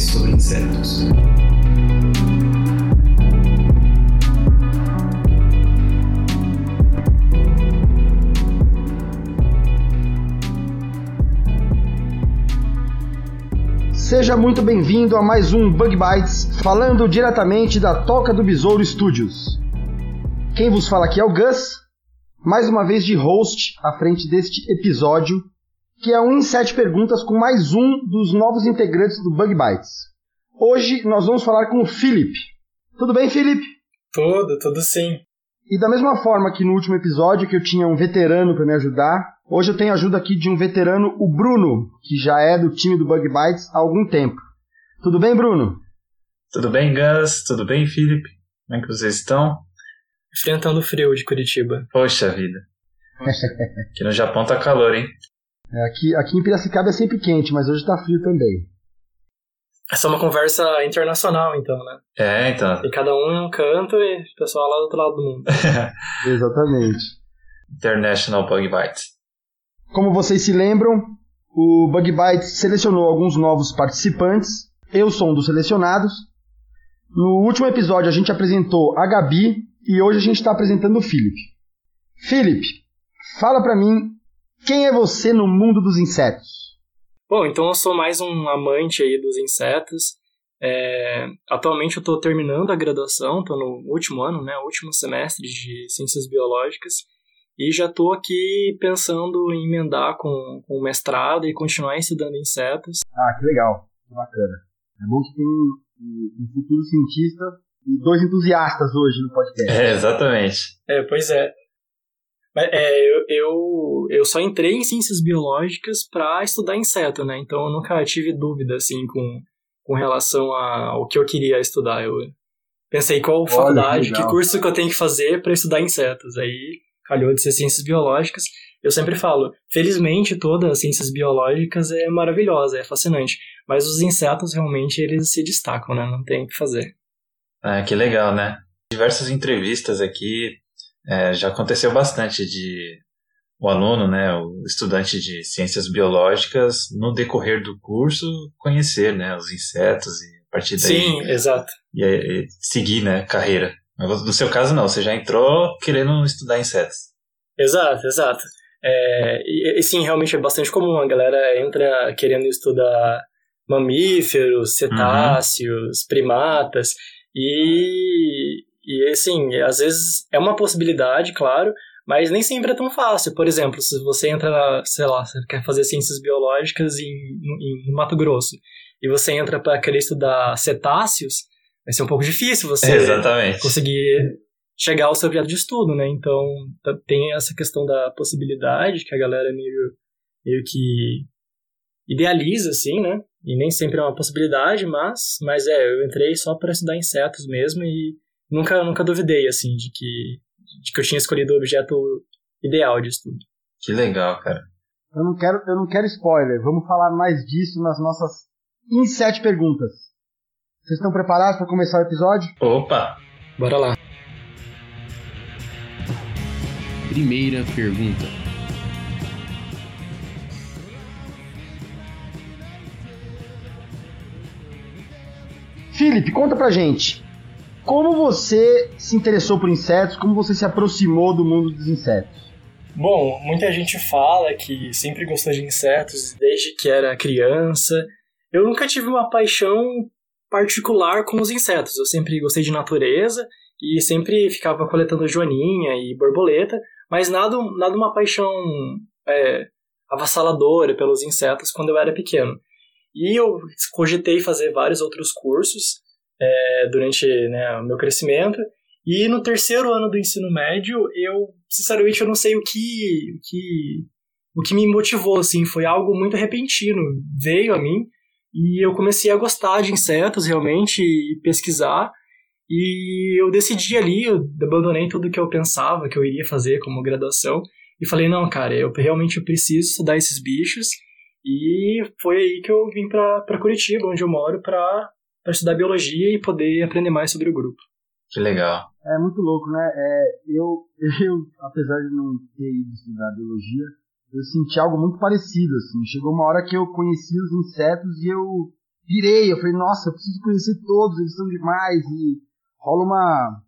sobre insetos. Seja muito bem-vindo a mais um Bug Bites, falando diretamente da Toca do Besouro Studios. Quem vos fala aqui é o Gus, mais uma vez de host à frente deste episódio, que é um em sete perguntas com mais um dos novos integrantes do Bug Bites. Hoje nós vamos falar com o Philip. Tudo bem, Philip? Tudo, tudo sim. E da mesma forma que no último episódio que eu tinha um veterano para me ajudar, hoje eu tenho a ajuda aqui de um veterano, o Bruno, que já é do time do Bug Bites há algum tempo. Tudo bem, Bruno? Tudo bem, Gus? Tudo bem, Felipe? Como é que vocês estão? Enfrentando o frio de Curitiba. Poxa vida. Aqui no Japão tá calor, hein? É, Aqui, aqui em Piracicaba é sempre quente, mas hoje tá frio também. Essa é uma conversa internacional, então, né? É, então. E cada um em um canto e o pessoal lá do outro lado do mundo. Exatamente. International Bug Bite. Como vocês se lembram, o Bug Bites selecionou alguns novos participantes. Eu sou um dos selecionados. No último episódio a gente apresentou a Gabi e hoje a gente está apresentando o Felipe. Felipe, fala pra mim quem é você no mundo dos insetos? Bom, então eu sou mais um amante aí dos insetos. É, atualmente eu estou terminando a graduação, estou no último ano, né, último semestre de Ciências Biológicas, e já estou aqui pensando em emendar com, com o mestrado e continuar estudando insetos. Ah, que legal, que bacana. É bom que tem um, um futuro cientista e dois entusiastas hoje no podcast. É, exatamente. É, pois é. Mas, é, eu, eu, eu só entrei em ciências biológicas para estudar inseto, né? Então eu nunca tive dúvida, assim, com, com relação a- ao que eu queria estudar. Eu pensei qual faculdade, que legal. curso que eu tenho que fazer para estudar insetos. Aí calhou de ser ciências biológicas. Eu sempre falo, felizmente todas as ciências biológicas é maravilhosa, é fascinante. Mas os insetos realmente eles se destacam, né? Não tem o que fazer. Ah, que legal, né? Diversas entrevistas aqui é, já aconteceu bastante de o aluno, né, o estudante de ciências biológicas, no decorrer do curso, conhecer, né, os insetos e a partir daí Sim, exato. e, e seguir, né, carreira. Mas no seu caso não, você já entrou querendo estudar insetos. Exato, exato. É, e, e sim, realmente é bastante comum. A galera entra querendo estudar mamíferos, cetáceos, primatas, e, e assim, às vezes é uma possibilidade, claro, mas nem sempre é tão fácil. Por exemplo, se você entra, na, sei lá, você quer fazer ciências biológicas em, em, no Mato Grosso, e você entra para querer estudar cetáceos, vai ser um pouco difícil você Exatamente. conseguir chegar ao seu objeto de estudo, né? Então, tem essa questão da possibilidade que a galera meio, meio que idealiza, assim, né? E nem sempre é uma possibilidade, mas, mas é, eu entrei só para estudar insetos mesmo e nunca, nunca duvidei, assim, de que, de que eu tinha escolhido o objeto ideal de estudo. Que legal, cara. Eu não quero, eu não quero spoiler. Vamos falar mais disso nas nossas em sete perguntas. Vocês estão preparados para começar o episódio? Opa! Bora lá. Primeira pergunta. Felipe, conta pra gente. Como você se interessou por insetos? Como você se aproximou do mundo dos insetos? Bom, muita gente fala que sempre gostou de insetos desde que era criança. Eu nunca tive uma paixão particular com os insetos. Eu sempre gostei de natureza e sempre ficava coletando joaninha e borboleta, mas nada, nada uma paixão é, avassaladora pelos insetos quando eu era pequeno. E eu cogitei fazer vários outros cursos é, durante né, o meu crescimento. E no terceiro ano do ensino médio, eu, sinceramente, eu não sei o que, o que o que me motivou, assim, foi algo muito repentino. Veio a mim e eu comecei a gostar de insetos realmente e pesquisar. E eu decidi ali, eu abandonei tudo que eu pensava que eu iria fazer como graduação e falei, não, cara, eu realmente preciso estudar esses bichos. E foi aí que eu vim para Curitiba, onde eu moro, para estudar biologia e poder aprender mais sobre o grupo. Que legal. É muito louco, né? É, eu, eu, apesar de não ter ido estudar biologia, eu senti algo muito parecido, assim. Chegou uma hora que eu conheci os insetos e eu virei, eu falei, nossa, eu preciso conhecer todos, eles são demais, e rola uma,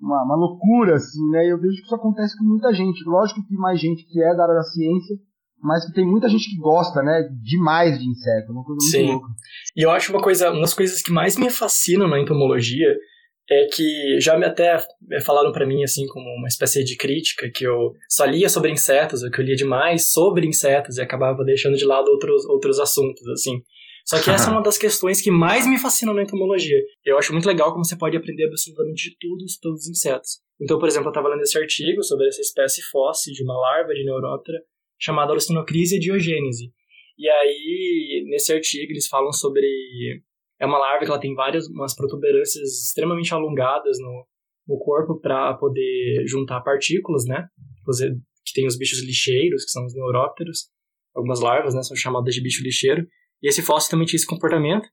uma, uma loucura, assim, né? E eu vejo que isso acontece com muita gente. Lógico que mais gente que é da área da ciência, mas que tem muita gente que gosta, né, demais de inseto, é uma coisa muito Sim. louca. E eu acho uma coisa, uma das coisas que mais me fascinam na entomologia é que já me até falaram para mim assim como uma espécie de crítica que eu só lia sobre insetos, ou que eu lia demais sobre insetos e acabava deixando de lado outros outros assuntos assim. Só que essa é uma das questões que mais me fascinam na entomologia. Eu acho muito legal como você pode aprender absolutamente de tudo sobre os insetos. Então, por exemplo, eu estava lendo esse artigo sobre essa espécie fóssil de uma larva de neuróptera chamada Alucinocrisia diogênese. E aí, nesse artigo, eles falam sobre é uma larva que ela tem várias umas protuberâncias extremamente alongadas no, no corpo para poder juntar partículas, né? Que tem os bichos lixeiros, que são os neurópteros. Algumas larvas, né, são chamadas de bicho lixeiro. E esse fóssil também tinha esse comportamento.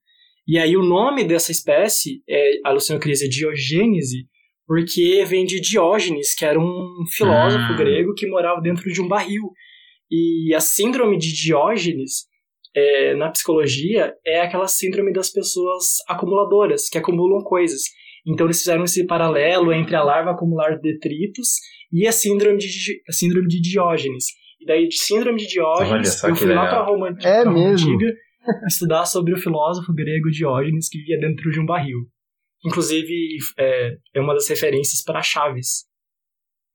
E aí o nome dessa espécie é Alucinocrisia diogênese, porque vem de Diógenes, que era um filósofo Ah. grego que morava dentro de um barril. E a síndrome de Diógenes é, na psicologia é aquela síndrome das pessoas acumuladoras, que acumulam coisas. Então eles fizeram esse paralelo entre a larva acumular detritos e a síndrome de, a síndrome de Diógenes. E daí, de síndrome de Diógenes, eu fui lá para Roma, É pra Roma mesmo? antiga estudar sobre o filósofo grego Diógenes que vivia dentro de um barril. Inclusive, é, é uma das referências para Chaves,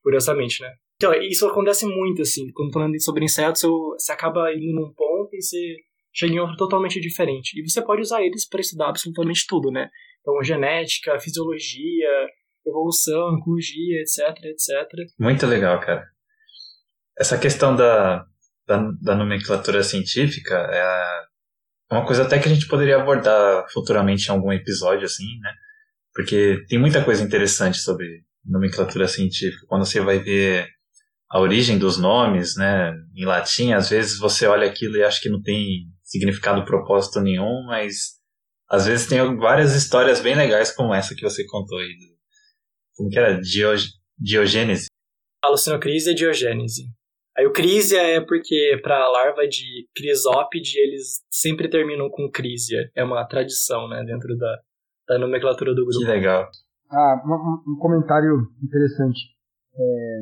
curiosamente, né? Então, isso acontece muito, assim, quando falando sobre insetos, você acaba indo num ponto e você chega em outro totalmente diferente. E você pode usar eles para estudar absolutamente tudo, né? Então, genética, fisiologia, evolução, ecologia, etc, etc. Muito legal, cara. Essa questão da, da, da nomenclatura científica é uma coisa até que a gente poderia abordar futuramente em algum episódio, assim, né? Porque tem muita coisa interessante sobre nomenclatura científica. Quando você vai ver a origem dos nomes, né, em latim, às vezes você olha aquilo e acha que não tem significado, propósito nenhum, mas às vezes tem várias histórias bem legais como essa que você contou aí. do- Como que era? Diog Diogênese. Alucinocrisia e diogênese. Aí o crisia é porque para larva de crisópide eles sempre terminam com crisia. É uma tradição, né, dentro da, da nomenclatura do Que grupo. legal. Ah, um, um- um comentário interessante. É,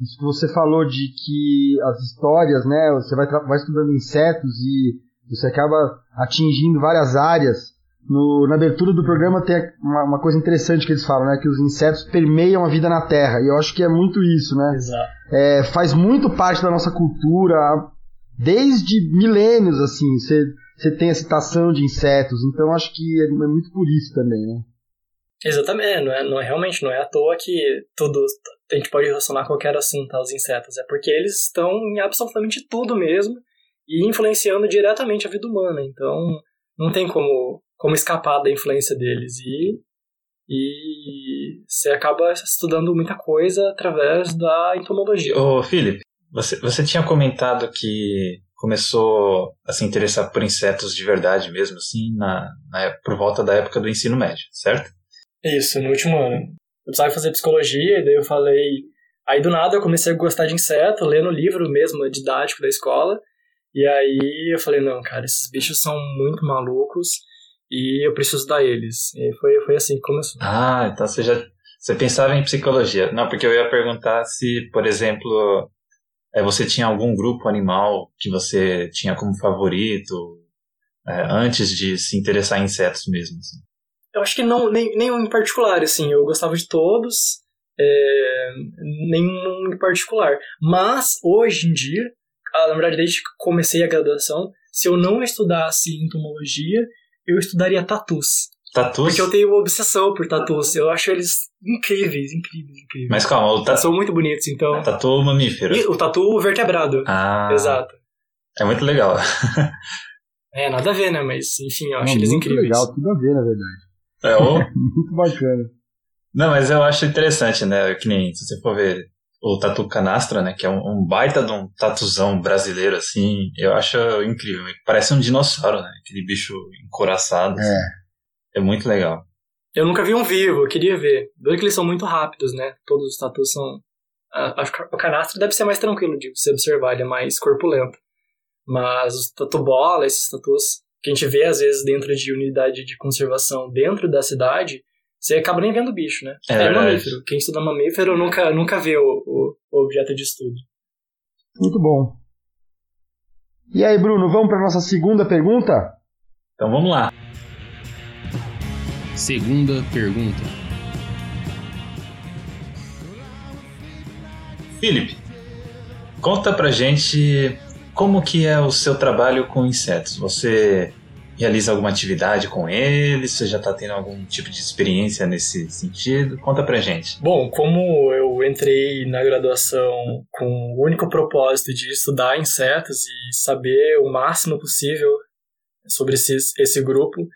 isso que você falou de que as histórias, né? Você vai, vai estudando insetos e você acaba atingindo várias áreas. No- na abertura do programa tem uma, uma coisa interessante que eles falam, né? Que os insetos permeiam a vida na Terra. E eu acho que é muito isso, né? Exato. é, faz muito parte da nossa cultura desde milênios, assim. Você você tem a citação de insetos, então acho que é, é muito por isso também, né? Exatamente, não é, não é realmente, não é à toa que tudo a gente pode relacionar qualquer assunto aos insetos, é porque eles estão em absolutamente tudo mesmo e influenciando diretamente a vida humana, então não tem como, como escapar da influência deles e e você acaba estudando muita coisa através da entomologia. Ô, Felipe, você, você tinha comentado que começou a se interessar por insetos de verdade mesmo, assim, na, na, por volta da época do ensino médio, certo? Isso, no último ano. Eu precisava fazer psicologia, e daí eu falei. Aí do nada eu comecei a gostar de inseto, lendo livro mesmo, didático da escola. E aí eu falei: não, cara, esses bichos são muito malucos e eu preciso estudar eles. E foi, foi assim que começou. Ah, então você já você pensava em psicologia. Não, porque eu ia perguntar se, por exemplo, é, você tinha algum grupo animal que você tinha como favorito é, antes de se interessar em insetos mesmo. assim. Eu acho que não, nem, nenhum em particular, assim, eu gostava de todos, é, nenhum em particular. Mas, hoje em dia, ah, na verdade, desde que comecei a graduação, se eu não estudasse entomologia, eu estudaria tatus. Tatus? Porque eu tenho uma obsessão por tatus. Eu acho eles incríveis, incríveis, incríveis. Mas calma, o tatu... São muito bonitos, então. Tatu mamífero. E o tatu vertebrado. Ah. Exato. É muito legal. É, nada a ver, né? Mas, enfim, eu acho Não, eles muito incríveis. legal, tudo a ver, na verdade. É, o... Muito bacana. Não, mas eu acho interessante, né? Que nem, se você for ver o Tatu Canastra, né? Que é um, um baita de um tatuzão brasileiro, assim. Eu acho incrível. Parece um dinossauro, né? Aquele bicho encoraçado. assim. É. É muito legal. Eu nunca vi um vivo, eu queria ver. Dois que eles são muito rápidos, né? Todos os tatus são. Acho que o canastro deve ser mais tranquilo de você observar, ele é mais corpulento. Mas os tatu bola, esses tatus que a gente vê às vezes dentro de unidade de conservação dentro da cidade, você acaba nem vendo o bicho, né? É verdade. mamífero. Quem estuda mamífero nunca, nunca vê o, o- o objeto de estudo. Muito bom. E aí, Bruno, vamos para nossa segunda pergunta? Então vamos lá. Segunda pergunta. Felipe, conta pra gente como que é o seu trabalho com insetos. Você realiza alguma atividade com eles? Você já tá tendo algum tipo de experiência nesse sentido? Conta pra gente. Bom, como eu entrei na graduação com o único propósito de estudar insetos e saber o máximo possível sobre esses, esse grupo,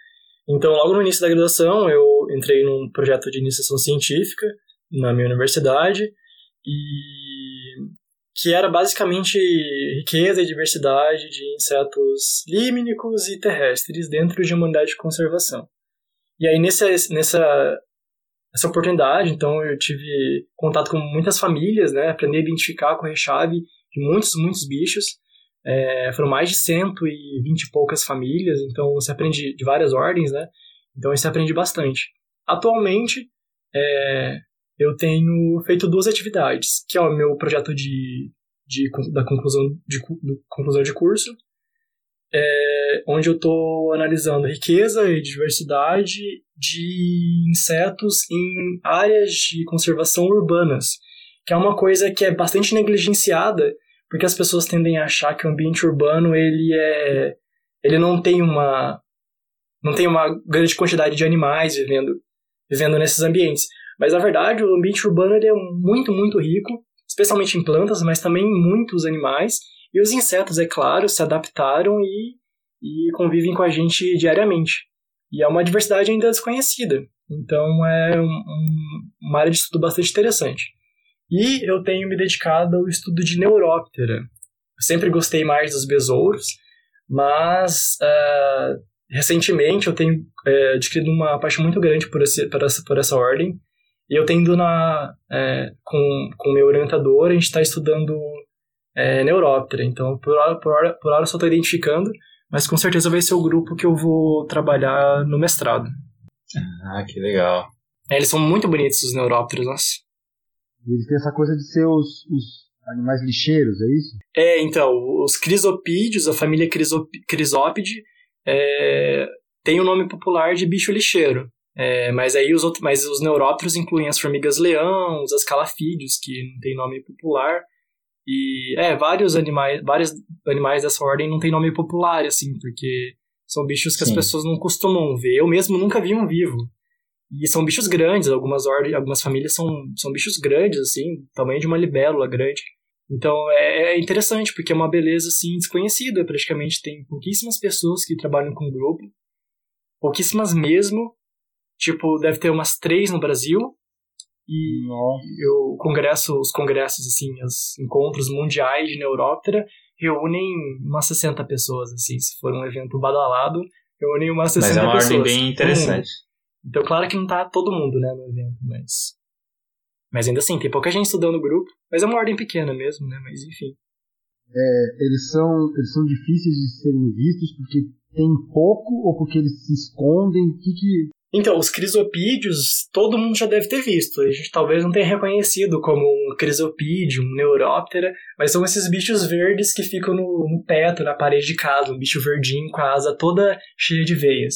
então logo no início da graduação eu entrei num projeto de iniciação científica na minha universidade e que era basicamente riqueza e diversidade de insetos límnicos e terrestres dentro de uma unidade de conservação. E aí nessa, nessa essa oportunidade, então eu tive contato com muitas famílias, né, aprendi a identificar com a chave de muitos, muitos bichos. É, foram mais de 120 e poucas famílias, então você aprende de várias ordens, né? Então você aprende bastante. Atualmente, é, eu tenho feito duas atividades, que é o meu projeto de, de da conclusão de, do- conclusão de curso, é, onde eu estou analisando riqueza e diversidade de insetos em áreas de conservação urbanas, que é uma coisa que é bastante negligenciada, porque as pessoas tendem a achar que o ambiente urbano ele é ele não tem uma não tem uma grande quantidade de animais vivendo vivendo nesses ambientes. Mas na verdade, o ambiente urbano é muito, muito rico, especialmente em plantas, mas também em muitos animais. E os insetos, é claro, se adaptaram e, e convivem com a gente diariamente. E é uma diversidade ainda desconhecida. Então é um- um- uma área de estudo bastante interessante. E eu tenho me dedicado ao estudo de Neuróptera. Eu sempre gostei mais dos besouros, mas ah, recentemente eu tenho é, adquirido uma paixão muito grande por, esse, por, essa, por essa ordem. E eu tenho ido na, é, com com o meu orientador, a gente está estudando é, Neuróptera. Então, por hora, por hora, por hora eu só estou identificando, mas com certeza vai ser o grupo que eu vou trabalhar no mestrado. Ah, que legal. É, eles são muito bonitos, os Neurópteros, nossa. Eles têm essa coisa de ser os, os animais lixeiros, é isso? É, então, os crisopídeos, a família crisop, crisópide, é, tem o nome popular de bicho lixeiro. É, mas aí os outros, mas os neurópteros incluem as formigas-leão, os calafídeos, que não tem nome popular. E é, vários animais, vários animais dessa ordem não tem nome popular, assim, porque são bichos que Sim. as pessoas não costumam ver. Eu mesmo nunca vi um vivo. E são bichos grandes, algumas ordens, algumas famílias são, são bichos grandes, assim, tamanho de uma libélula grande. Então é, é interessante, porque é uma beleza assim desconhecida. Praticamente tem pouquíssimas pessoas que trabalham com o grupo. Pouquíssimas mesmo. Tipo, deve ter umas três no Brasil. E o congresso, os congressos, assim, os encontros mundiais de Neuróptera reúnem umas 60 pessoas, assim. Se for um evento badalado, reúnem umas 60 Mas é uma pessoas. ordem bem interessante. mundo. Então, claro que não tá todo mundo, né, no evento, mas... Mas ainda assim, tem pouca gente estudando o grupo. Mas é uma ordem pequena mesmo, né? Mas enfim. É, eles, são, eles são difíceis de serem vistos porque tem pouco ou porque eles se escondem? Que que... Então, os crisopídeos, todo mundo já deve ter visto. A gente talvez não tenha reconhecido como um crisopídeo, um neuróptera, mas são esses bichos verdes que ficam no, no teto, na parede de casa, um bicho verdinho com a asa toda cheia de veias.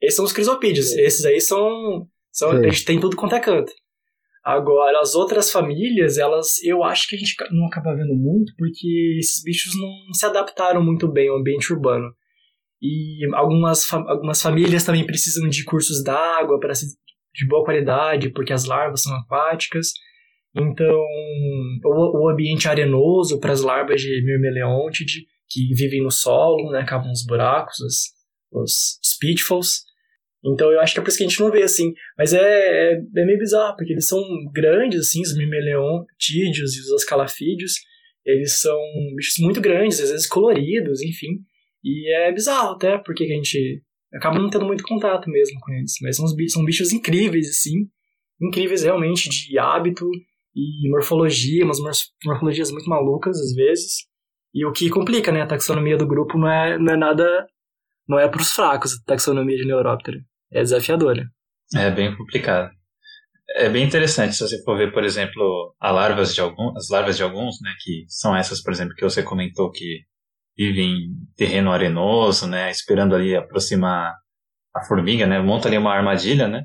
Esses são os crisopídeos. Esses aí são. são a gente tem tudo quanto é canto. Agora, as outras famílias, elas, eu acho que a gente não acaba vendo muito, porque esses bichos não se adaptaram muito bem ao ambiente urbano. E algumas, fa algumas famílias também precisam de cursos d'água para de boa qualidade, porque as larvas são aquáticas. Então, o, o ambiente arenoso para as larvas de Myrmeleontide, que vivem no solo, né, cavam os buracos, os, os, pitfalls. Então eu acho que é por isso que a gente não vê assim. Mas é, é, é meio bizarro, porque eles são grandes, assim, os Myrmeleontídeos e os Ascalafídeos. Eles são bichos muito grandes, às vezes coloridos, enfim. E é bizarro até, porque a gente acaba não tendo muito contato mesmo com eles. Mas são, são bichos incríveis, assim. Incríveis realmente de hábito e morfologia, umas morfologias muito malucas às vezes. E o que complica, né? A taxonomia do grupo não é, não é nada. Não é para os fracos a taxonomia de Neuróptera. É desafiadora. É bem complicado. É bem interessante se você for ver, por exemplo, as larvas de alguns, as larvas de alguns, né, que são essas, por exemplo, que você comentou que vivem em terreno arenoso, né, esperando ali aproximar a formiga, né, monta ali uma armadilha, né,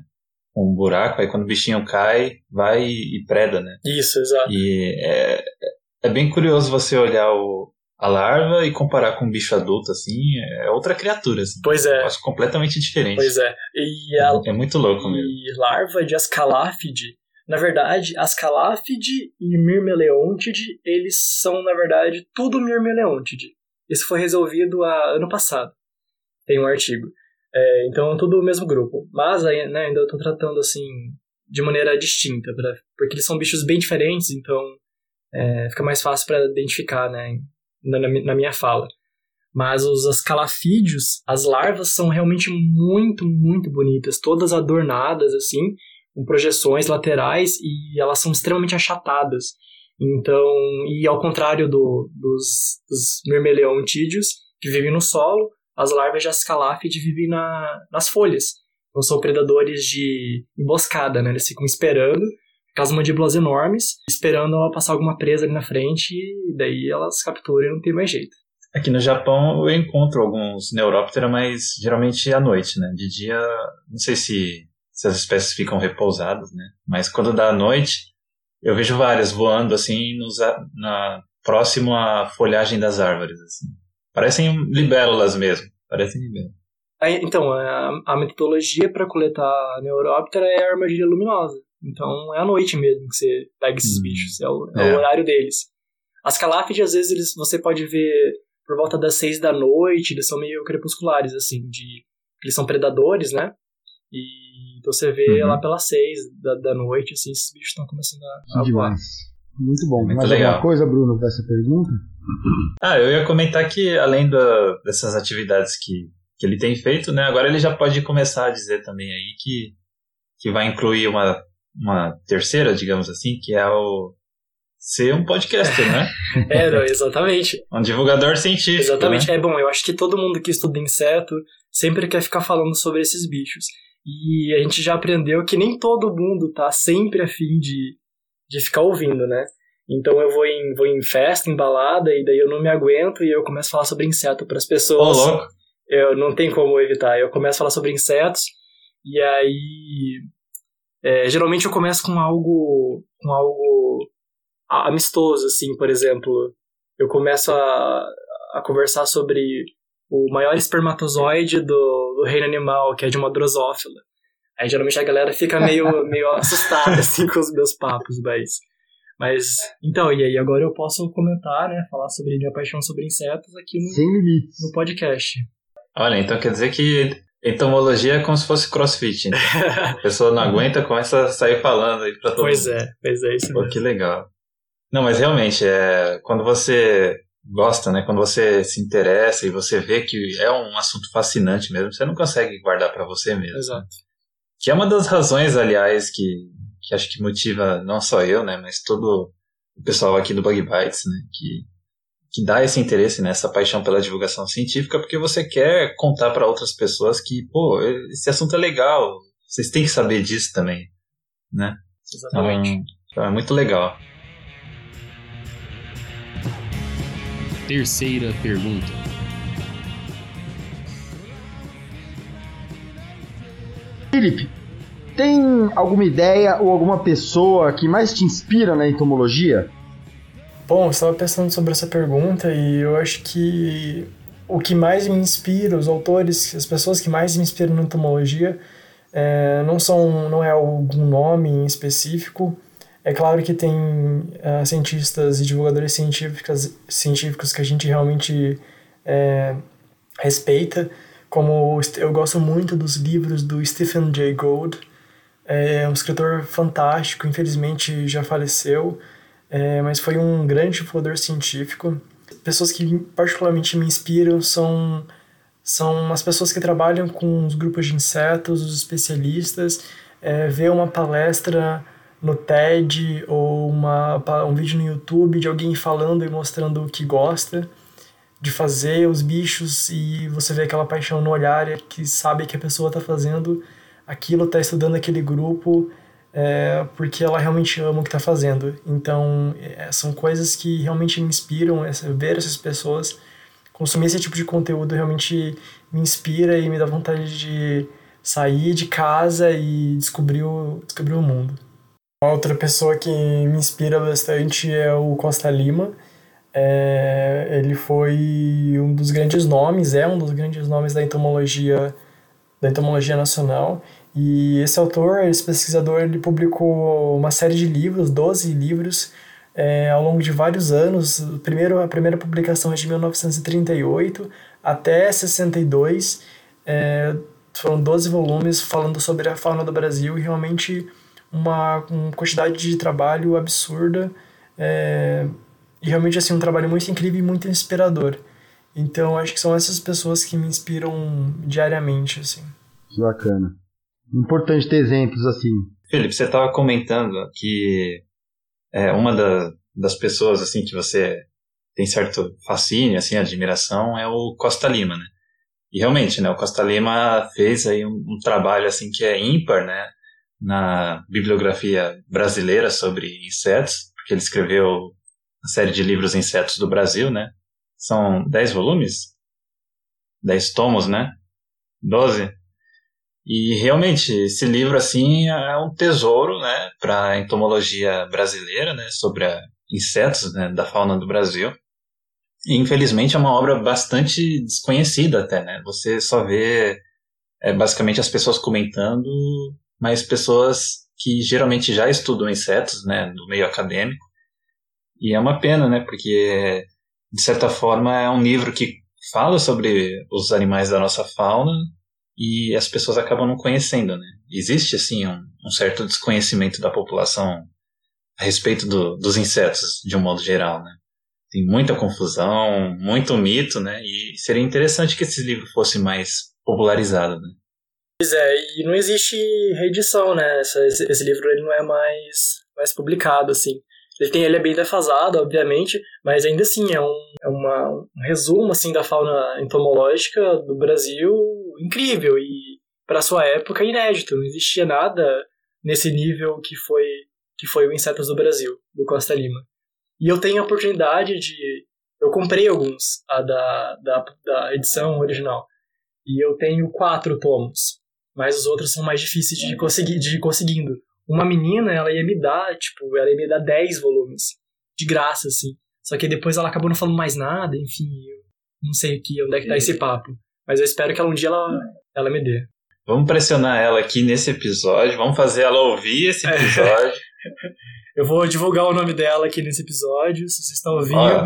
um buraco, aí quando o bichinho cai, vai e preda, né. Isso, exato. E é, é bem curioso você olhar o, a larva e comparar com um bicho adulto, assim, é outra criatura, assim. Pois é. Eu acho completamente diferente. Pois é. E a, é muito louco mesmo. E larva de Ascalafide, na verdade, Ascalafide e Myrmeleontide, eles são, na verdade, tudo Myrmeleontide. Isso foi resolvido há ano passado. Tem um artigo. É, então, tudo o mesmo grupo. Mas né, ainda estou tratando, assim, de maneira distinta, pra, porque eles são bichos bem diferentes, então é, fica mais fácil para identificar, né? na, na minha fala. Mas os ascalafídeos, as larvas são realmente muito, muito bonitas, todas adornadas assim, com projeções laterais e elas são extremamente achatadas. Então, e ao contrário do, dos, dos mermeleontídeos, que vivem no solo, as larvas de ascaláfide vivem na, nas folhas. Então são predadores de emboscada, né? Eles ficam esperando aquelas mandíbulas enormes, esperando ela passar alguma presa ali na frente, e daí elas capturam e não tem mais jeito. Aqui no Japão eu encontro alguns Neuróptera, mas geralmente à noite, né? De dia, não sei se, se as espécies ficam repousadas, né? Mas quando dá à noite, eu vejo várias voando assim nos, na, próximo à folhagem das árvores. Assim. Parecem libélulas mesmo, parecem libélulas. Então, a, a metodologia para coletar Neuróptera é a armadilha luminosa. Então é à noite mesmo que você pega esses hum, bichos, é o, é. é o, horário deles. As caláfides, às vezes, eles, você pode ver por volta das seis da noite, eles são meio crepusculares, assim, de. Eles são predadores, né? E então você vê uhum. lá pelas seis da, da noite, assim, esses bichos estão começando a, a voar. Muito bom. Muito Mais legal. alguma coisa, Bruno, dessa pergunta? Ah, eu ia comentar que, além da, dessas atividades que, que ele tem feito, né, agora ele já pode começar a dizer também aí que, que vai incluir uma uma terceira, digamos assim, que é o ser um podcaster, né? é, não, exatamente. um divulgador científico. Exatamente. Né? É bom, eu acho que todo mundo que estuda inseto sempre quer ficar falando sobre esses bichos. E a gente já aprendeu que nem todo mundo tá sempre afim de, de ficar ouvindo, né? Então eu vou em, vou em festa, em balada, e daí eu não me aguento e eu começo a falar sobre inseto para as pessoas. Ô, louco. Eu não tem como evitar. Eu começo a falar sobre insetos, e aí é, geralmente eu começo com algo, com algo amistoso, assim, por exemplo, eu começo a, a conversar sobre o maior espermatozoide do, do reino animal, que é de uma drosófila. Aí geralmente a galera fica meio, meio assustada assim com os meus papos, mas. Mas, então, e aí agora eu posso comentar, né? Falar sobre minha paixão sobre insetos aqui no, no podcast. Olha, então quer dizer que Entomologia é como se fosse crossfit. Né? A pessoa não aguenta, começa a sair falando aí pra todo pois mundo. Pois é, pois é, isso Pô, mesmo. que legal. Não, mas realmente, é, quando você gosta, né? Quando você se interessa e você vê que é um assunto fascinante mesmo, você não consegue guardar para você mesmo. Exato. Que é uma das razões, aliás, que, que acho que motiva não só eu, né? Mas todo o pessoal aqui do Bug Bites, né? Que que dá esse interesse nessa paixão pela divulgação científica, porque você quer contar para outras pessoas que, pô, esse assunto é legal, vocês têm que saber disso também, né? Exatamente. Então, é muito legal. Terceira pergunta. Felipe, tem alguma ideia ou alguma pessoa que mais te inspira na entomologia? Bom, eu estava pensando sobre essa pergunta e eu acho que o que mais me inspira, os autores, as pessoas que mais me inspiram na entomologia, é, não são, não é algum nome em específico. É claro que tem uh, cientistas e divulgadores científicos, científicos que a gente realmente é, respeita, como eu gosto muito dos livros do Stephen Jay Gould, é um escritor fantástico, infelizmente já faleceu, é, mas foi um grande divulgador científico. Pessoas que particularmente me inspiram são são as pessoas que trabalham com os grupos de insetos, os especialistas, é, ver uma palestra no TED ou uma, um vídeo no YouTube de alguém falando e mostrando o que gosta de fazer os bichos e você vê aquela paixão no olhar que sabe que a pessoa está fazendo aquilo, está estudando aquele grupo é, porque ela realmente ama o que está fazendo. Então, é, são coisas que realmente me inspiram, essa, ver essas pessoas, consumir esse tipo de conteúdo realmente me inspira e me dá vontade de sair de casa e descobrir o, descobrir o mundo. Outra pessoa que me inspira bastante é o Costa Lima. É, ele foi um dos grandes nomes, é um dos grandes nomes da entomologia, da entomologia nacional. E esse autor, esse pesquisador, ele publicou uma série de livros, 12 livros, é, ao longo de vários anos. Primeiro, a primeira publicação é de 1938 até 62. É, foram 12 volumes falando sobre a fauna do Brasil e realmente uma, uma quantidade de trabalho absurda. É, e realmente assim um trabalho muito incrível e muito inspirador. Então acho que são essas pessoas que me inspiram diariamente assim. Bacana. Importante ter exemplos assim. Felipe, você estava comentando que é, uma da, das pessoas assim que você tem certo fascínio, assim, admiração é o Costa Lima, né? E realmente, né, o Costa Lima fez aí um, um trabalho assim que é ímpar, né, na bibliografia brasileira sobre insetos, porque ele escreveu a série de livros Insetos do Brasil, né? São dez volumes, dez tomos, né? Doze. E realmente, esse livro assim é um tesouro, né, para entomologia brasileira, né, sobre insetos né, da fauna do Brasil. E, infelizmente é uma obra bastante desconhecida até, né? Você só vê é, basicamente as pessoas comentando, mas pessoas que geralmente já estudam insetos, né, do meio acadêmico. E é uma pena, né, porque de certa forma é um livro que fala sobre os animais da nossa fauna, e as pessoas acabam não conhecendo, né? Existe, assim, um, um certo desconhecimento da população a respeito do, dos insetos, de um modo geral, né? Tem muita confusão, muito mito, né? E seria interessante que esse livro fosse mais popularizado, né? Pois é, e não existe reedição, né? Esse, esse livro ele não é mais, mais publicado, assim. Ele, tem, ele é bem defasado, obviamente, mas ainda assim é um, é uma, um resumo assim da fauna entomológica do Brasil incrível e para sua época inédito. Não existia nada nesse nível que foi que foi o Insetos do Brasil, do Costa Lima. E eu tenho a oportunidade de eu comprei alguns a da, da, da edição original e eu tenho quatro tomos, mas os outros são mais difíceis de conseguir de ir conseguindo uma menina, ela ia me dar, tipo, ela ia me dar 10 volumes. De graça, assim. Só que depois ela acabou não falando mais nada, enfim, eu não sei aqui onde é que tá esse papo. Mas eu espero que ela, um dia ela, ela me dê. Vamos pressionar ela aqui nesse episódio, vamos fazer ela ouvir esse episódio. eu vou divulgar o nome dela aqui nesse episódio, se vocês estão ouvindo. Ó,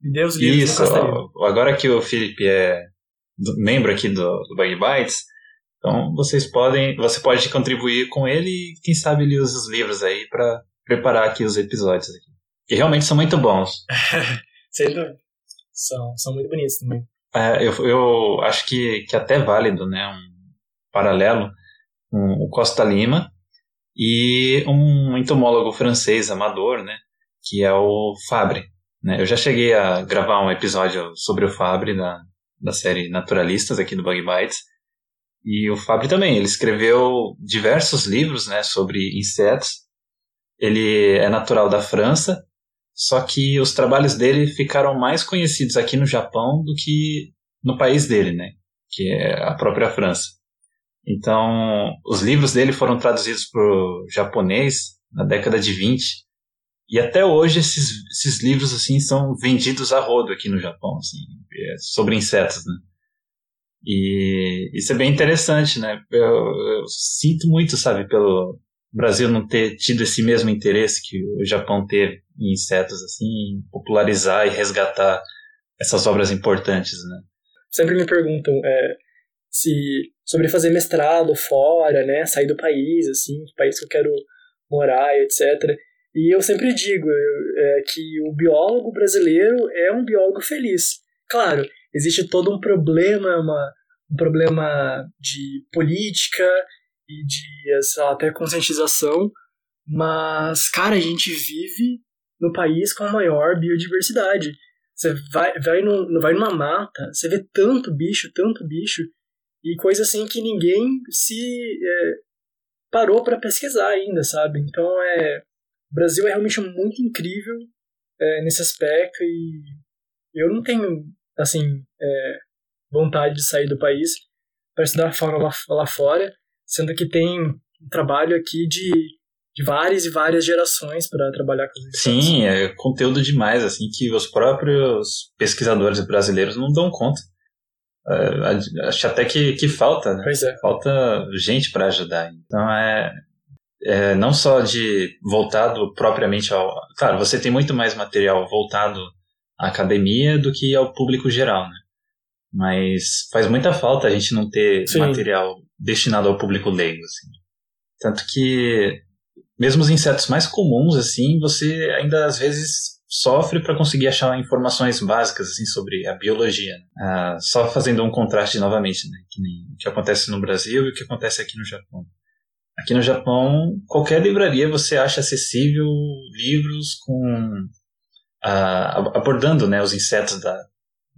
me dê os livros Isso, ó, agora que o Felipe é membro aqui do, do Bug Bites, então vocês podem, você pode contribuir com ele e quem sabe ele usa os livros aí para preparar aqui os episódios aqui. Que realmente são muito bons. Sem dúvida. São, são muito bonitos também. É, eu, eu acho que, que até é válido, né, um paralelo com um, o Costa Lima e um entomólogo francês amador, né, que é o Fabre. Né? Eu já cheguei a gravar um episódio sobre o Fabre da, da série Naturalistas aqui do Bug Bites, e o Fabri também, ele escreveu diversos livros né, sobre insetos. Ele é natural da França, só que os trabalhos dele ficaram mais conhecidos aqui no Japão do que no país dele, né, que é a própria França. Então, os livros dele foram traduzidos para o japonês na década de 20, e até hoje esses, esses livros assim são vendidos a rodo aqui no Japão. Assim. sobre insetos, né? E isso é bem interessante, né? Eu, eu sinto muito, sabe, pelo Brasil não ter tido esse mesmo interesse que o Japão teve em insetos, assim, em popularizar e resgatar essas obras importantes, né? Sempre me perguntam é, se sobre fazer mestrado fora, né, sair do país, assim, que país que eu quero morar, etc. E eu sempre digo é, que o biólogo brasileiro é um biólogo feliz. Claro, existe todo um problema, uma, um problema de política e de lá, até conscientização, mas, cara, a gente vive no país com a maior biodiversidade. Você vai, vai, no, vai numa mata, você vê tanto bicho, tanto bicho, e coisa assim que ninguém se é, parou para pesquisar ainda, sabe? Então, é, o Brasil é realmente muito incrível é, nesse aspecto e eu não tenho, assim, é, vontade de sair do país para estudar fora lá, lá fora, sendo que tem um trabalho aqui de, de várias e várias gerações para trabalhar com os Sim, é conteúdo demais, assim, que os próprios pesquisadores brasileiros não dão conta. Uh, acho até que, que falta, né? Pois é. Falta gente para ajudar. Então é, é, não só de voltado propriamente ao. Claro, você tem muito mais material voltado à academia do que ao público geral, né? Mas faz muita falta a gente não ter Sim. material destinado ao público leigo, assim. Tanto que mesmo os insetos mais comuns, assim, você ainda às vezes sofre para conseguir achar informações básicas assim sobre a biologia. Né? Ah, só fazendo um contraste novamente, né? que, o que acontece no Brasil e o que acontece aqui no Japão. Aqui no Japão, qualquer livraria você acha acessível livros com ah, abordando né, os insetos da,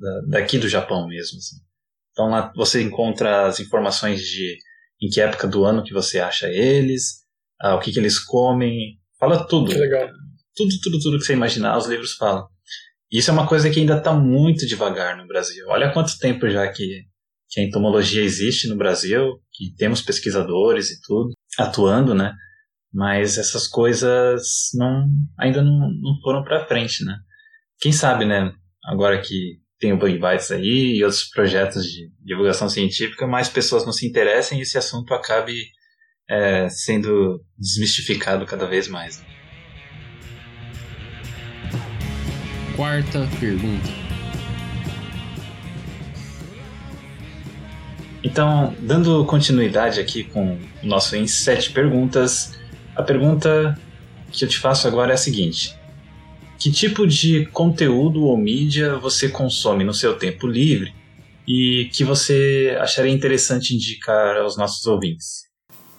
da, daqui do Japão mesmo. Assim. Então lá você encontra as informações de em que época do ano que você acha eles, ah, o que, que eles comem, fala tudo. Que legal. Tudo, tudo, tudo que você imaginar, os livros falam. E isso é uma coisa que ainda está muito devagar no Brasil. Olha quanto tempo já que, que a entomologia existe no Brasil, que temos pesquisadores e tudo atuando, né? Mas essas coisas não, ainda não, não foram para frente, né? Quem sabe, né? Agora que tem o Bug Bites aí e outros projetos de divulgação científica, mais pessoas não se interessem e esse assunto acabe é, sendo desmistificado cada vez mais. Quarta pergunta. Então, dando continuidade aqui com o nosso em sete perguntas, a pergunta que eu te faço agora é a seguinte: que tipo de conteúdo ou mídia você consome no seu tempo livre e que você acharia interessante indicar aos nossos ouvintes?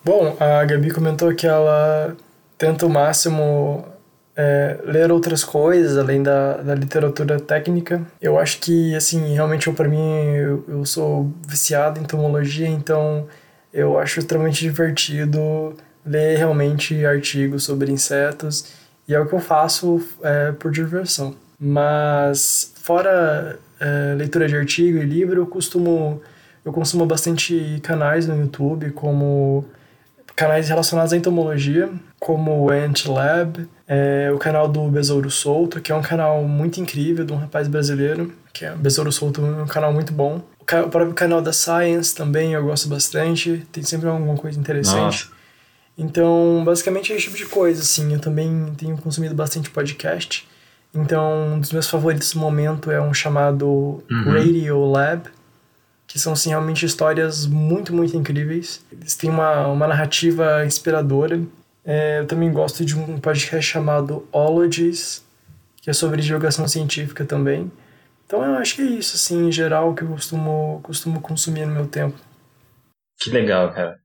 Bom, a Gabi comentou que ela tenta o máximo é, ler outras coisas além da, da literatura técnica. Eu acho que, assim, realmente para mim, eu, eu sou viciado em entomologia, então eu acho extremamente divertido ler realmente artigos sobre insetos e é o que eu faço é, por diversão. Mas fora é, leitura de artigo e livro, eu costumo eu consumo bastante canais no YouTube, como canais relacionados à entomologia, como o Ant Lab, é, o canal do Besouro Solto, que é um canal muito incrível de um rapaz brasileiro, que é Besouro Solto, um canal muito bom. O, o próprio canal da Science também eu gosto bastante, tem sempre alguma coisa interessante. Nossa. Então, basicamente é esse tipo de coisa, assim. Eu também tenho consumido bastante podcast. Então, um dos meus favoritos no momento é um chamado uhum. Radio Lab, que são, assim, realmente histórias muito, muito incríveis. Eles têm uma, uma narrativa inspiradora. É, eu também gosto de um podcast chamado Ologies, que é sobre divulgação científica também. Então, eu acho que é isso, assim, em geral, que eu costumo, costumo consumir no meu tempo. Que legal, cara.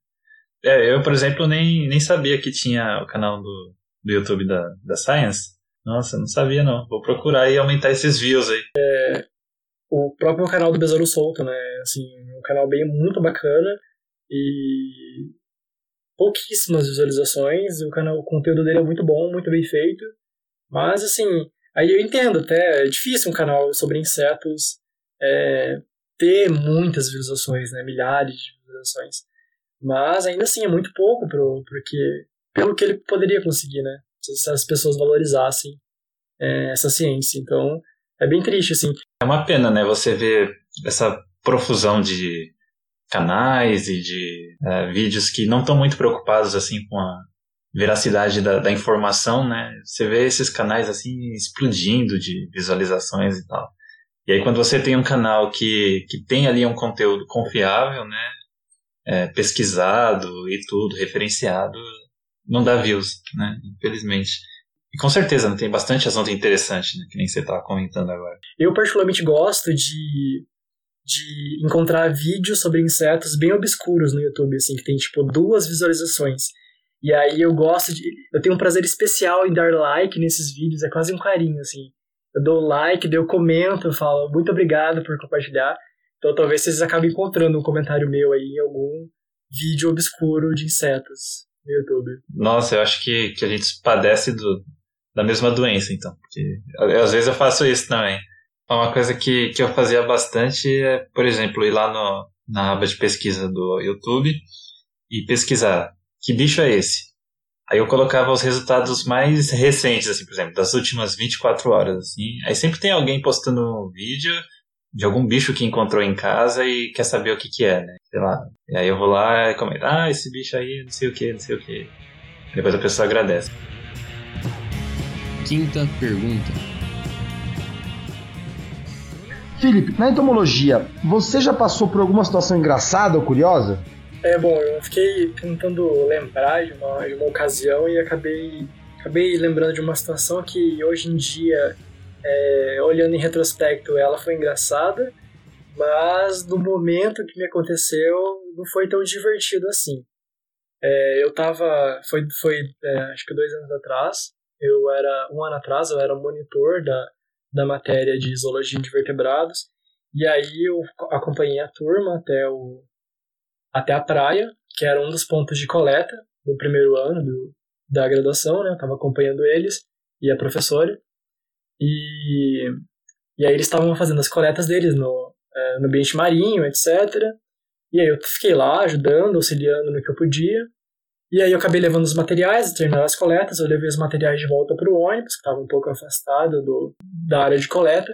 É, eu, por exemplo, nem, nem sabia que tinha o canal do, do YouTube da, da Science. Nossa, não sabia não. Vou procurar e aumentar esses views aí. É, o próprio canal do Besouro Solto, né? Assim, um canal bem muito bacana e pouquíssimas visualizações. O canal, o conteúdo dele é muito bom, muito bem feito. Mas assim, aí eu entendo até, é difícil um canal sobre insetos é, ter muitas visualizações, né? Milhares de visualizações. Mas ainda assim é muito pouco pro, porque, pelo que ele poderia conseguir, né? Se as pessoas valorizassem é, essa ciência. Então, É bem triste, assim. É uma pena, né? Você ver essa profusão de canais e de é, vídeos que não estão muito preocupados assim com a veracidade da, da, informação, né? Você vê esses canais assim explodindo de visualizações e tal. E aí quando você tem um canal que, que tem ali um conteúdo confiável, né? É, pesquisado e tudo, referenciado, não dá views, né? Infelizmente. E com certeza, né, tem bastante assunto interessante, né? Que nem você estava comentando agora. Eu particularmente gosto de de encontrar vídeos sobre insetos bem obscuros no YouTube, assim, que tem tipo duas visualizações. E aí eu gosto de. Eu tenho um prazer especial em dar like nesses vídeos, é quase um carinho, assim. Eu dou like, eu comento, eu falo muito obrigado por compartilhar. Então talvez vocês acabem encontrando um comentário meu aí em algum vídeo obscuro de insetos no YouTube. Nossa, eu acho que, que a gente padece do, da mesma doença, então. Porque às vezes eu faço isso também. Uma coisa que, que eu fazia bastante é, por exemplo, ir lá no, na aba de pesquisa do YouTube e pesquisar que bicho é esse. Aí eu colocava os resultados mais recentes, assim, por exemplo, das últimas 24 horas, assim. Aí sempre tem alguém postando um vídeo de algum bicho que encontrou em casa e quer saber o que que é, né? Sei lá. E aí eu vou lá e comento, ah, esse bicho aí, não sei o que, não sei o que. Depois a pessoa agradece. Quinta pergunta. Felipe, na entomologia, você já passou por alguma situação engraçada ou curiosa? É, bom, eu fiquei tentando lembrar de uma, de uma ocasião e acabei, acabei lembrando de uma situação que hoje em dia, é, olhando em retrospecto, ela foi engraçada, mas no momento que me aconteceu não foi tão divertido assim. É, eu tava, foi, foi é, acho que dois anos atrás, eu era, um ano atrás, eu era monitor da, da matéria de zoologia de vertebrados. E aí eu acompanhei a turma até, o, até a praia, que era um dos pontos de coleta do primeiro ano do, da graduação, né? Eu estava acompanhando eles e a professora. E, e aí eles estavam fazendo as coletas deles no, é, no ambiente marinho, etc. E aí eu fiquei lá ajudando, auxiliando no que eu podia. E aí eu acabei levando os materiais, terminando as coletas, eu levei os materiais de volta para o ônibus, que estava um pouco afastado do, da área de coleta.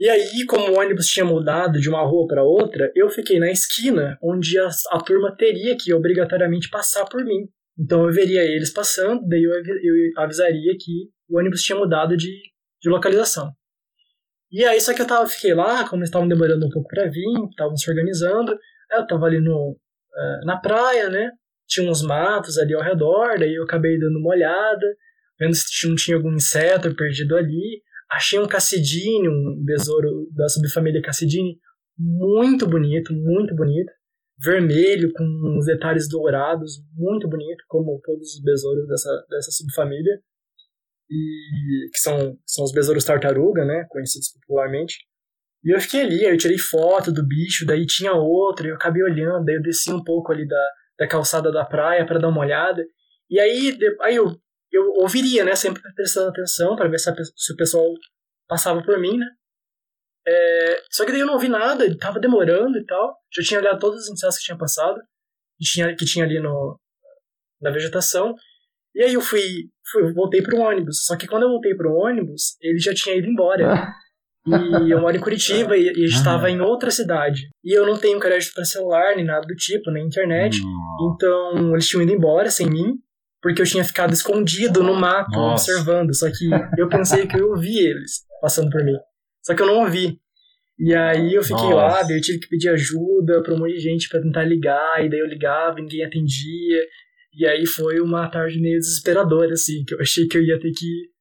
E aí, como o ônibus tinha mudado de uma rua para outra, eu fiquei na esquina onde a, a, turma teria que obrigatoriamente passar por mim. Então eu veria eles passando, daí eu, eu avisaria que o ônibus tinha mudado de, de localização. E aí, só que eu tava, fiquei lá, como eles estavam demorando um pouco para vir, estavam se organizando, eu tava ali no, uh, na praia, né? tinha uns matos ali ao redor, daí eu acabei dando uma olhada, vendo se não tinha algum inseto perdido ali. Achei um cassidine, um besouro da subfamília cassidine, muito bonito, muito bonito. Vermelho, com uns detalhes dourados, muito bonito, como todos os besouros dessa, dessa subfamília. E que são, são os besouros tartaruga, né, conhecidos popularmente. E eu fiquei ali, aí eu tirei foto do bicho, daí tinha outro, eu acabei olhando, daí eu desci um pouco ali da, da calçada da praia para dar uma olhada. E aí, aí eu, eu ouviria, né? Sempre prestando atenção para ver se, a, se, o pessoal passava por mim, né? É, só que daí eu não ouvi nada, tava demorando e tal. Já tinha olhado todos os insetos que tinha passado, que tinha, que tinha ali no, na vegetação. E aí eu fui, fui voltei pro ônibus. Só que quando eu voltei pro ônibus, ele já tinha ido embora. E eu moro em Curitiba e, e estava em outra cidade. E eu não tenho crédito para celular, nem nada do tipo, nem internet. Então eles tinham ido embora sem mim, porque eu tinha ficado escondido no mato, Nossa. observando. Só que eu pensei que eu ouvi eles passando por mim. Só que eu não ouvi. E aí eu fiquei Nossa. lá, daí eu tive que pedir ajuda pra um monte de gente pra tentar ligar, e daí eu ligava, ninguém atendia. E aí foi uma tarde meio desesperadora, assim, que eu achei que eu ia ter que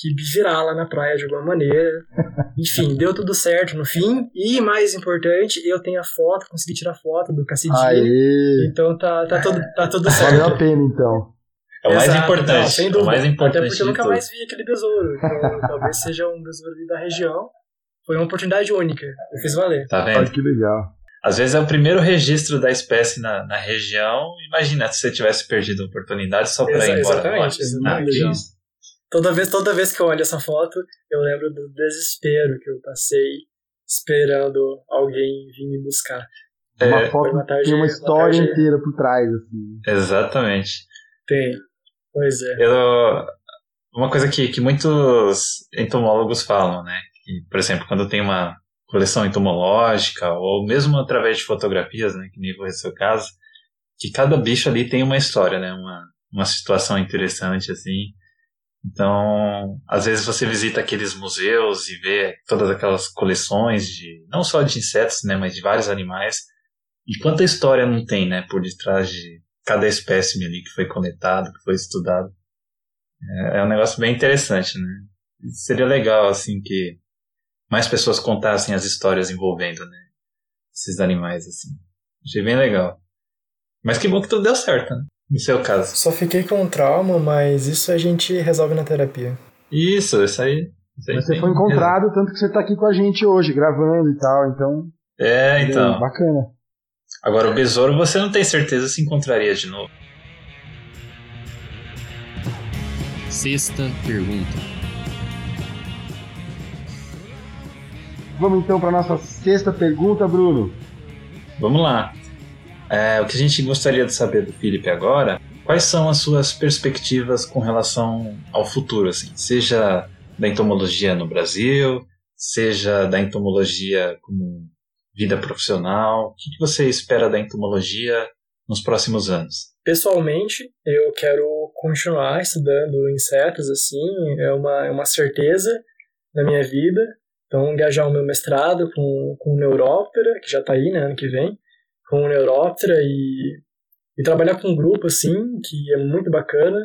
que virar lá na praia de alguma maneira. Enfim, deu tudo certo no fim. E mais importante, eu tenho a foto, consegui tirar foto do Cassidinho. Então tá, tá, tudo, tá tudo certo. Valeu a pena então. É o mais Exato, importante. Não, sem dúvida. É o mais importante. Até porque eu nunca mais vi aquele besouro. Então talvez seja um besouro da região. Foi uma oportunidade única. Eu fiz valer. Tá vendo? Olha que legal. Às vezes é o primeiro registro da espécie na, na região. Imagina se você tivesse perdido a oportunidade só para ir embora. Exatamente. exatamente. Ah, Toda vez, toda vez que eu olho essa foto, eu lembro do desespero que eu passei esperando alguém vir me buscar. Uma é, foto uma tarde, tem uma história uma inteira por trás, assim. Exatamente. Tem. Pois é. Eu, uma coisa que, que muitos entomólogos falam, né? Que por exemplo, quando tem uma coleção entomológica, ou mesmo através de fotografias, né, que nem foi o seu caso, que cada bicho ali tem uma história, né, uma, uma situação interessante, assim. Então, às vezes você visita aqueles museus e vê todas aquelas coleções de, não só de insetos, né, mas de vários animais. E quanta história não tem, né, por detrás de cada espécime ali que foi coletado, que foi estudado. É, é um negócio bem interessante, né. Seria legal, assim, que mais pessoas contassem as histórias envolvendo, né, esses animais, assim. Achei bem legal. Mas que bom que tudo deu certo, né? No seu caso. Só fiquei com um trauma, mas isso a gente resolve na terapia. Isso, isso aí. Isso aí Mas você foi encontrado, tanto que você tá aqui com a gente hoje, gravando e tal, então. É, então. É bacana. Agora, o besouro você não tem certeza se encontraria de novo. Sexta pergunta. Vamos então para nossa sexta pergunta, Bruno. Vamos lá. É, o que a gente gostaria de saber do Felipe agora, quais são as suas perspectivas com relação ao futuro, assim, seja da entomologia no Brasil, seja da entomologia como vida profissional, o que você espera da entomologia nos próximos anos? Pessoalmente, eu quero continuar estudando insetos, assim, é uma, é uma certeza na minha vida. Então, engajar o meu mestrado com, com neuróptera, que já está aí, né, ano que vem, com neuróptera e, e trabalhar com um grupo, assim, que é muito bacana,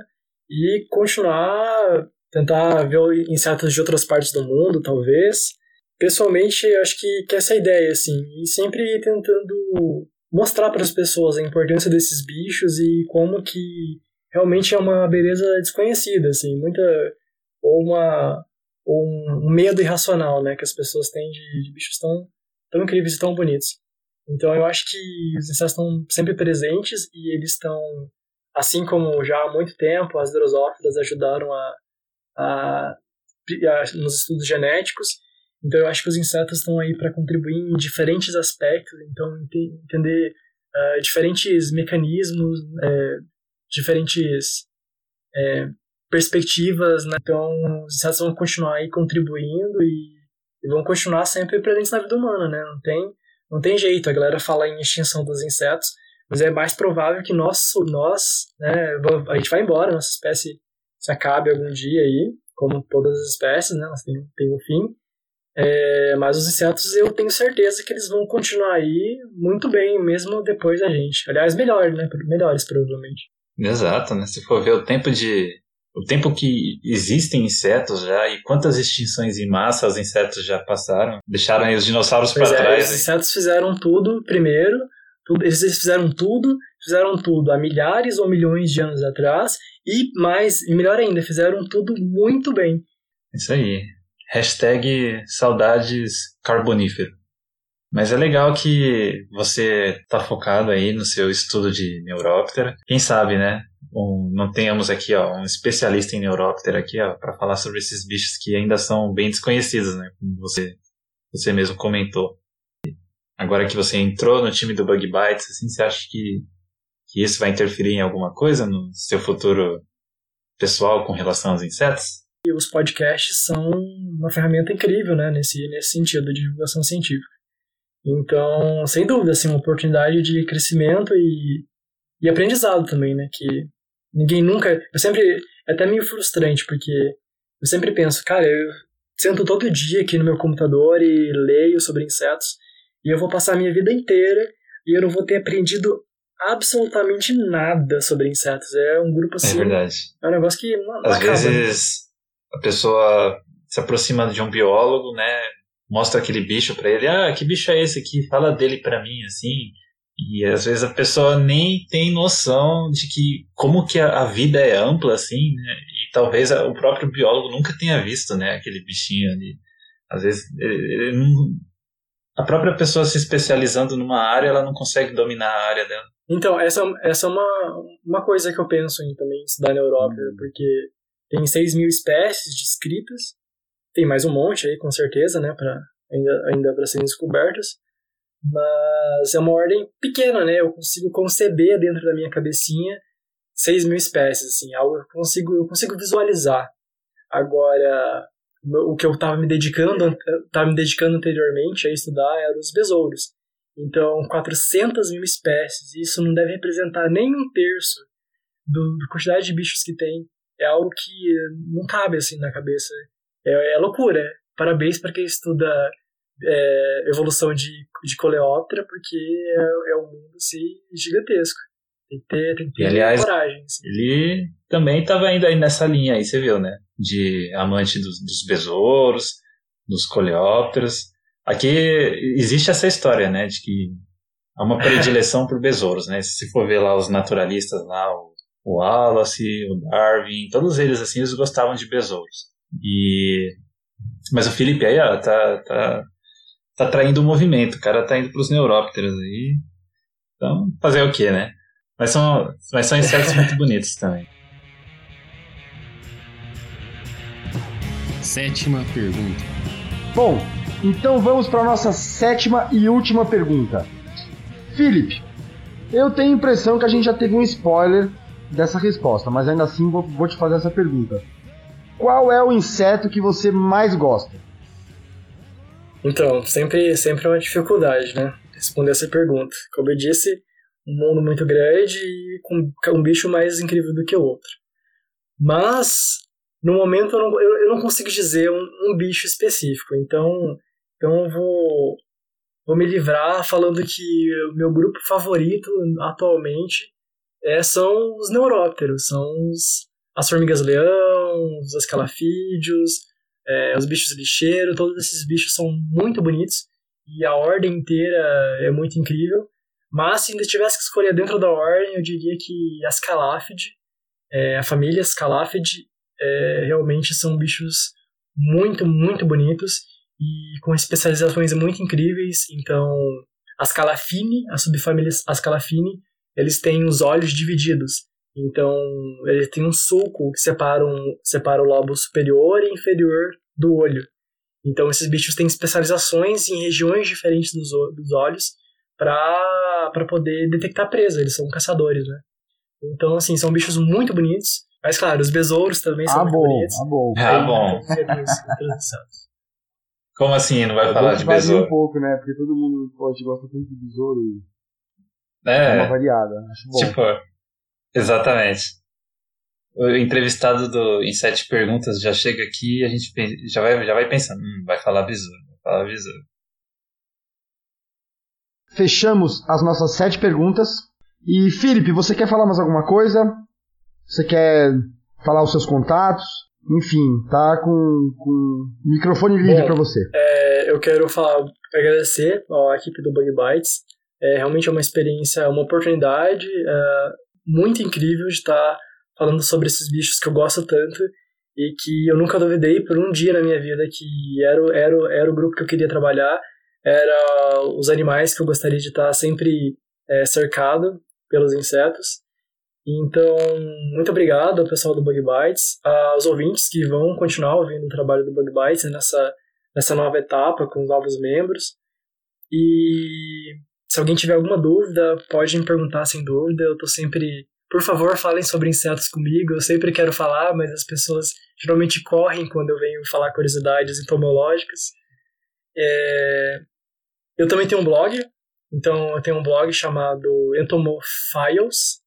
e continuar, tentar ver insetos de outras partes do mundo, talvez. Pessoalmente, acho que, que essa é ideia, assim, e sempre tentando mostrar para as pessoas a importância desses bichos e como que realmente é uma beleza desconhecida, assim, muita ou uma ou um medo irracional, né, que as pessoas têm de, de bichos tão tão incríveis e tão bonitos. Então eu acho que os insetos estão sempre presentes e eles estão, assim como já há muito tempo as drosófilas ajudaram a, a, a, nos estudos genéticos. Então eu acho que os insetos estão aí para contribuir em diferentes aspectos. Então entender uh, diferentes mecanismos, é, diferentes é, perspectivas. Né? Então os insetos vão continuar aí contribuindo e, e vão continuar sempre presentes na vida humana, né? Não tem não tem jeito, a galera fala em extinção dos insetos, mas é mais provável que nós, nós né, a gente vai embora, nossa espécie se acabe algum dia aí, como todas as espécies, né, elas têm, têm um fim. É, mas os insetos eu tenho certeza que eles vão continuar aí muito bem, mesmo depois da gente. Aliás, melhor, né? Melhores, provavelmente. Exato, né? Se for ver o tempo de o tempo que existem insetos já e quantas extinções em massa os insetos já passaram, deixaram os dinossauros para é, trás. Os insetos fizeram tudo primeiro, tudo, eles fizeram tudo, fizeram tudo há milhares ou milhões de anos atrás e mais, e melhor ainda, fizeram tudo muito bem. Isso aí. Hashtag saudades carbonífero. Mas é legal que você tá focado aí no seu estudo de neuróptera. Quem sabe, né? Um, não tenhamos aqui ó, um especialista em neuróptera aqui para falar sobre esses bichos que ainda são bem desconhecidos, né? Como você, você mesmo comentou. Agora que você entrou no time do Bug Bites, assim, você acha que, que isso vai interferir em alguma coisa no seu futuro pessoal com relação aos insetos? E os podcasts são uma ferramenta incrível, né, nesse, nesse sentido de divulgação científica. Então, sem dúvida, assim, uma oportunidade de crescimento e, e aprendizado também, né, que Ninguém nunca. Eu sempre. É até meio frustrante, porque eu sempre penso, cara, eu sento todo dia aqui no meu computador e leio sobre insetos, e eu vou passar a minha vida inteira e eu não vou ter aprendido absolutamente nada sobre insetos. É um grupo assim. É verdade. É um negócio que. Não, Às acaba, vezes né? a pessoa se aproxima de um biólogo, né? Mostra aquele bicho para ele, ah, que bicho é esse aqui? Fala dele para mim, assim. E às vezes a pessoa nem tem noção de que como que a, a vida é ampla assim, né? E talvez a, o próprio biólogo nunca tenha visto, né, aquele bichinho ali. Às vezes ele, ele não, a própria pessoa se especializando numa área, ela não consegue dominar a área dela. Então, essa, essa é uma, uma coisa que eu penso em também estudar na Europa, hum. porque tem 6 mil espécies descritas, tem mais um monte aí, com certeza, né, pra, ainda, ainda para serem descobertas. Mas é uma ordem pequena, né? Eu consigo conceber dentro da minha cabecinha 6 mil espécies, assim, algo eu consigo, eu consigo visualizar. Agora, o que eu estava me dedicando, estava me dedicando anteriormente a estudar eram os besouros. Então, 400 mil espécies, isso não deve representar nem um terço do, da quantidade de bichos que tem. É algo que não cabe assim na cabeça. É, é loucura. Parabéns para quem estuda é, evolução de, de coleóptera, porque é, é um mundo assim, gigantesco. Tem que ter, tem que ter e, aliás, coragem. Assim. Ele também estava indo aí nessa linha aí, você viu, né? De amante dos, dos besouros, dos coleópteros. Aqui existe essa história, né? De que há uma predileção por besouros, né? Se for ver lá os naturalistas lá, o, o Wallace, o Darwin, todos eles assim, eles gostavam de besouros. E mas o Felipe aí, ó, tá, tá, tá traindo o movimento, o cara tá indo pros neurópteros aí. Então, fazer o quê, né? Mas são, mas são insetos muito bonitos também. Sétima pergunta. Bom, então vamos para nossa sétima e última pergunta. Felipe, eu tenho a impressão que a gente já teve um spoiler dessa resposta, mas ainda assim vou, vou te fazer essa pergunta. Qual é o inseto que você mais gosta? Então, sempre, sempre é uma dificuldade, né? Responder essa pergunta. Como eu disse, um mundo muito grande e com um bicho mais incrível do que o outro. Mas, no momento, eu não, eu, eu não consigo dizer um, um, bicho específico. Então, então eu vou, vou me livrar falando que o meu grupo favorito atualmente é, são os neurópteros, são os, as formigas-leão, os escalafídeos, é, os bichos lixeiros, todos esses bichos são muito bonitos e a ordem inteira é muito incrível. Mas se ainda tivesse que escolher dentro da ordem, eu diria que as Calafid, é, a família Calafid, é, realmente são bichos muito, muito bonitos e com especializações muito incríveis. Então, as Calafine, a subfamília as Calafine, eles têm os olhos divididos. Então, ele tem um sulco que separa, um, separa o lobo superior e inferior do olho. Então, esses bichos têm especializações em regiões diferentes dos, dos olhos para poder detectar presa. Eles são caçadores, né? Então, assim, são bichos muito bonitos. Mas, claro, os besouros também são ah, muito bom, bonitos. Ah, bom, ah, bom. Como assim não vai falar de besouro? um pouco, né? Porque todo mundo pode gosta tanto de besouro e é, uma variada. Acho bom. Tipo, exatamente. O entrevistado do Em Sete Perguntas já chega aqui e a gente já vai, já vai pensando, hum, vai falar besouro, vai falar besouro fechamos as nossas sete perguntas. E, Felipe, você quer falar mais alguma coisa? Você quer falar os seus contatos? Enfim, tá com, com microfone livre para você. É, eu quero falar, agradecer à equipe do Bug Bites. É, realmente é uma experiência, uma oportunidade é, muito incrível de estar falando sobre esses bichos que eu gosto tanto e que eu nunca duvidei por um dia na minha vida que era, era, era o grupo que eu queria trabalhar era os animais que eu gostaria de estar sempre é, cercado pelos insetos. Então, muito obrigado ao pessoal do Bug Bites, aos ouvintes que vão continuar ouvindo o trabalho do Bug Bites nessa, nessa nova etapa com os novos membros. E se alguém tiver alguma dúvida, pode me perguntar sem dúvida. Eu estou sempre. Por favor, falem sobre insetos comigo. Eu sempre quero falar, mas as pessoas geralmente correm quando eu venho falar curiosidades entomológicas. É, eu também tenho um blog, então eu tenho um blog chamado Entomofiles,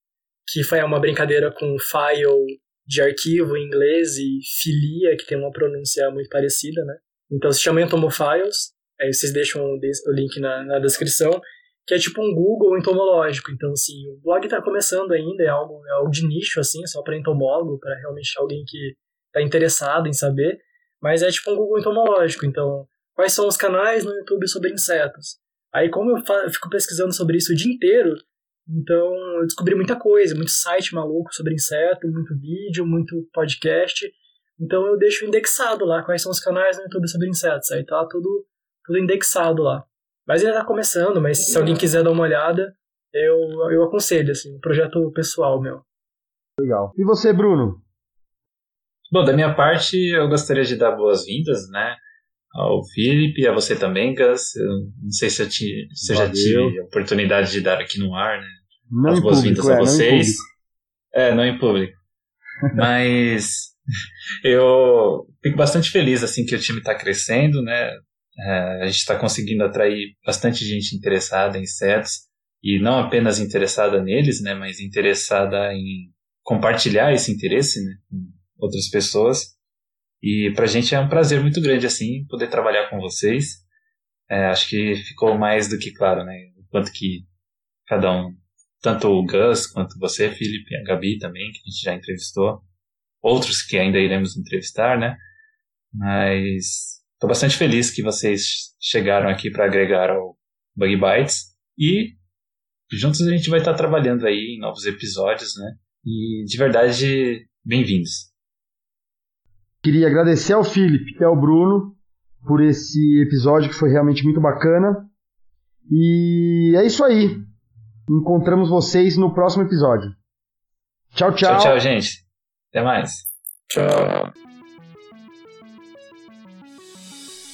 que foi uma brincadeira com file de arquivo em inglês e filia, que tem uma pronúncia muito parecida, né? Então se chama Entomofiles, aí vocês deixam o link na, na descrição, que é tipo um Google entomológico. Então, assim, o blog está começando ainda, é algo, é algo de nicho, assim, só para entomólogo, para realmente alguém que está interessado em saber, mas é tipo um Google entomológico. Então, quais são os canais no YouTube sobre insetos. Aí, como eu, fico pesquisando sobre isso o dia inteiro, então eu descobri muita coisa, muito site maluco sobre inseto, muito vídeo, muito podcast. Então eu deixo indexado lá quais são os canais no YouTube sobre insetos. Aí tá tudo, tudo indexado lá. Mas ainda tá começando, mas se alguém quiser dar uma olhada, eu, eu aconselho, assim, um projeto pessoal meu. Legal. E você, Bruno? Bom, da minha parte, eu gostaria de dar boas-vindas, né? ao Felipe, a você também, Gus. Eu não sei se eu, te, se eu já tive a oportunidade de dar aqui no ar, né? Não As boas-vindas é, a vocês. Não é, não em público. Mas eu fico bastante feliz assim que o time está crescendo, né? É, a gente está conseguindo atrair bastante gente interessada em insetos e não apenas interessada neles, né? Mas interessada em compartilhar esse interesse, né? Com outras pessoas. E para a gente é um prazer muito grande assim poder trabalhar com vocês. É, acho que ficou mais do que claro, né? O quanto que cada um, tanto o Gus quanto você, Felipe, a Gabi também, que a gente já entrevistou, outros que ainda iremos entrevistar, né? Mas estou bastante feliz que vocês chegaram aqui para agregar ao Bug Bites e juntos a gente vai estar trabalhando aí em novos episódios, né? E de verdade, bem-vindos. Queria agradecer ao Felipe e ao Bruno por esse episódio que foi realmente muito bacana. E é isso aí. Encontramos vocês no próximo episódio. Tchau, tchau. Tchau, tchau, gente. Até mais. Tchau.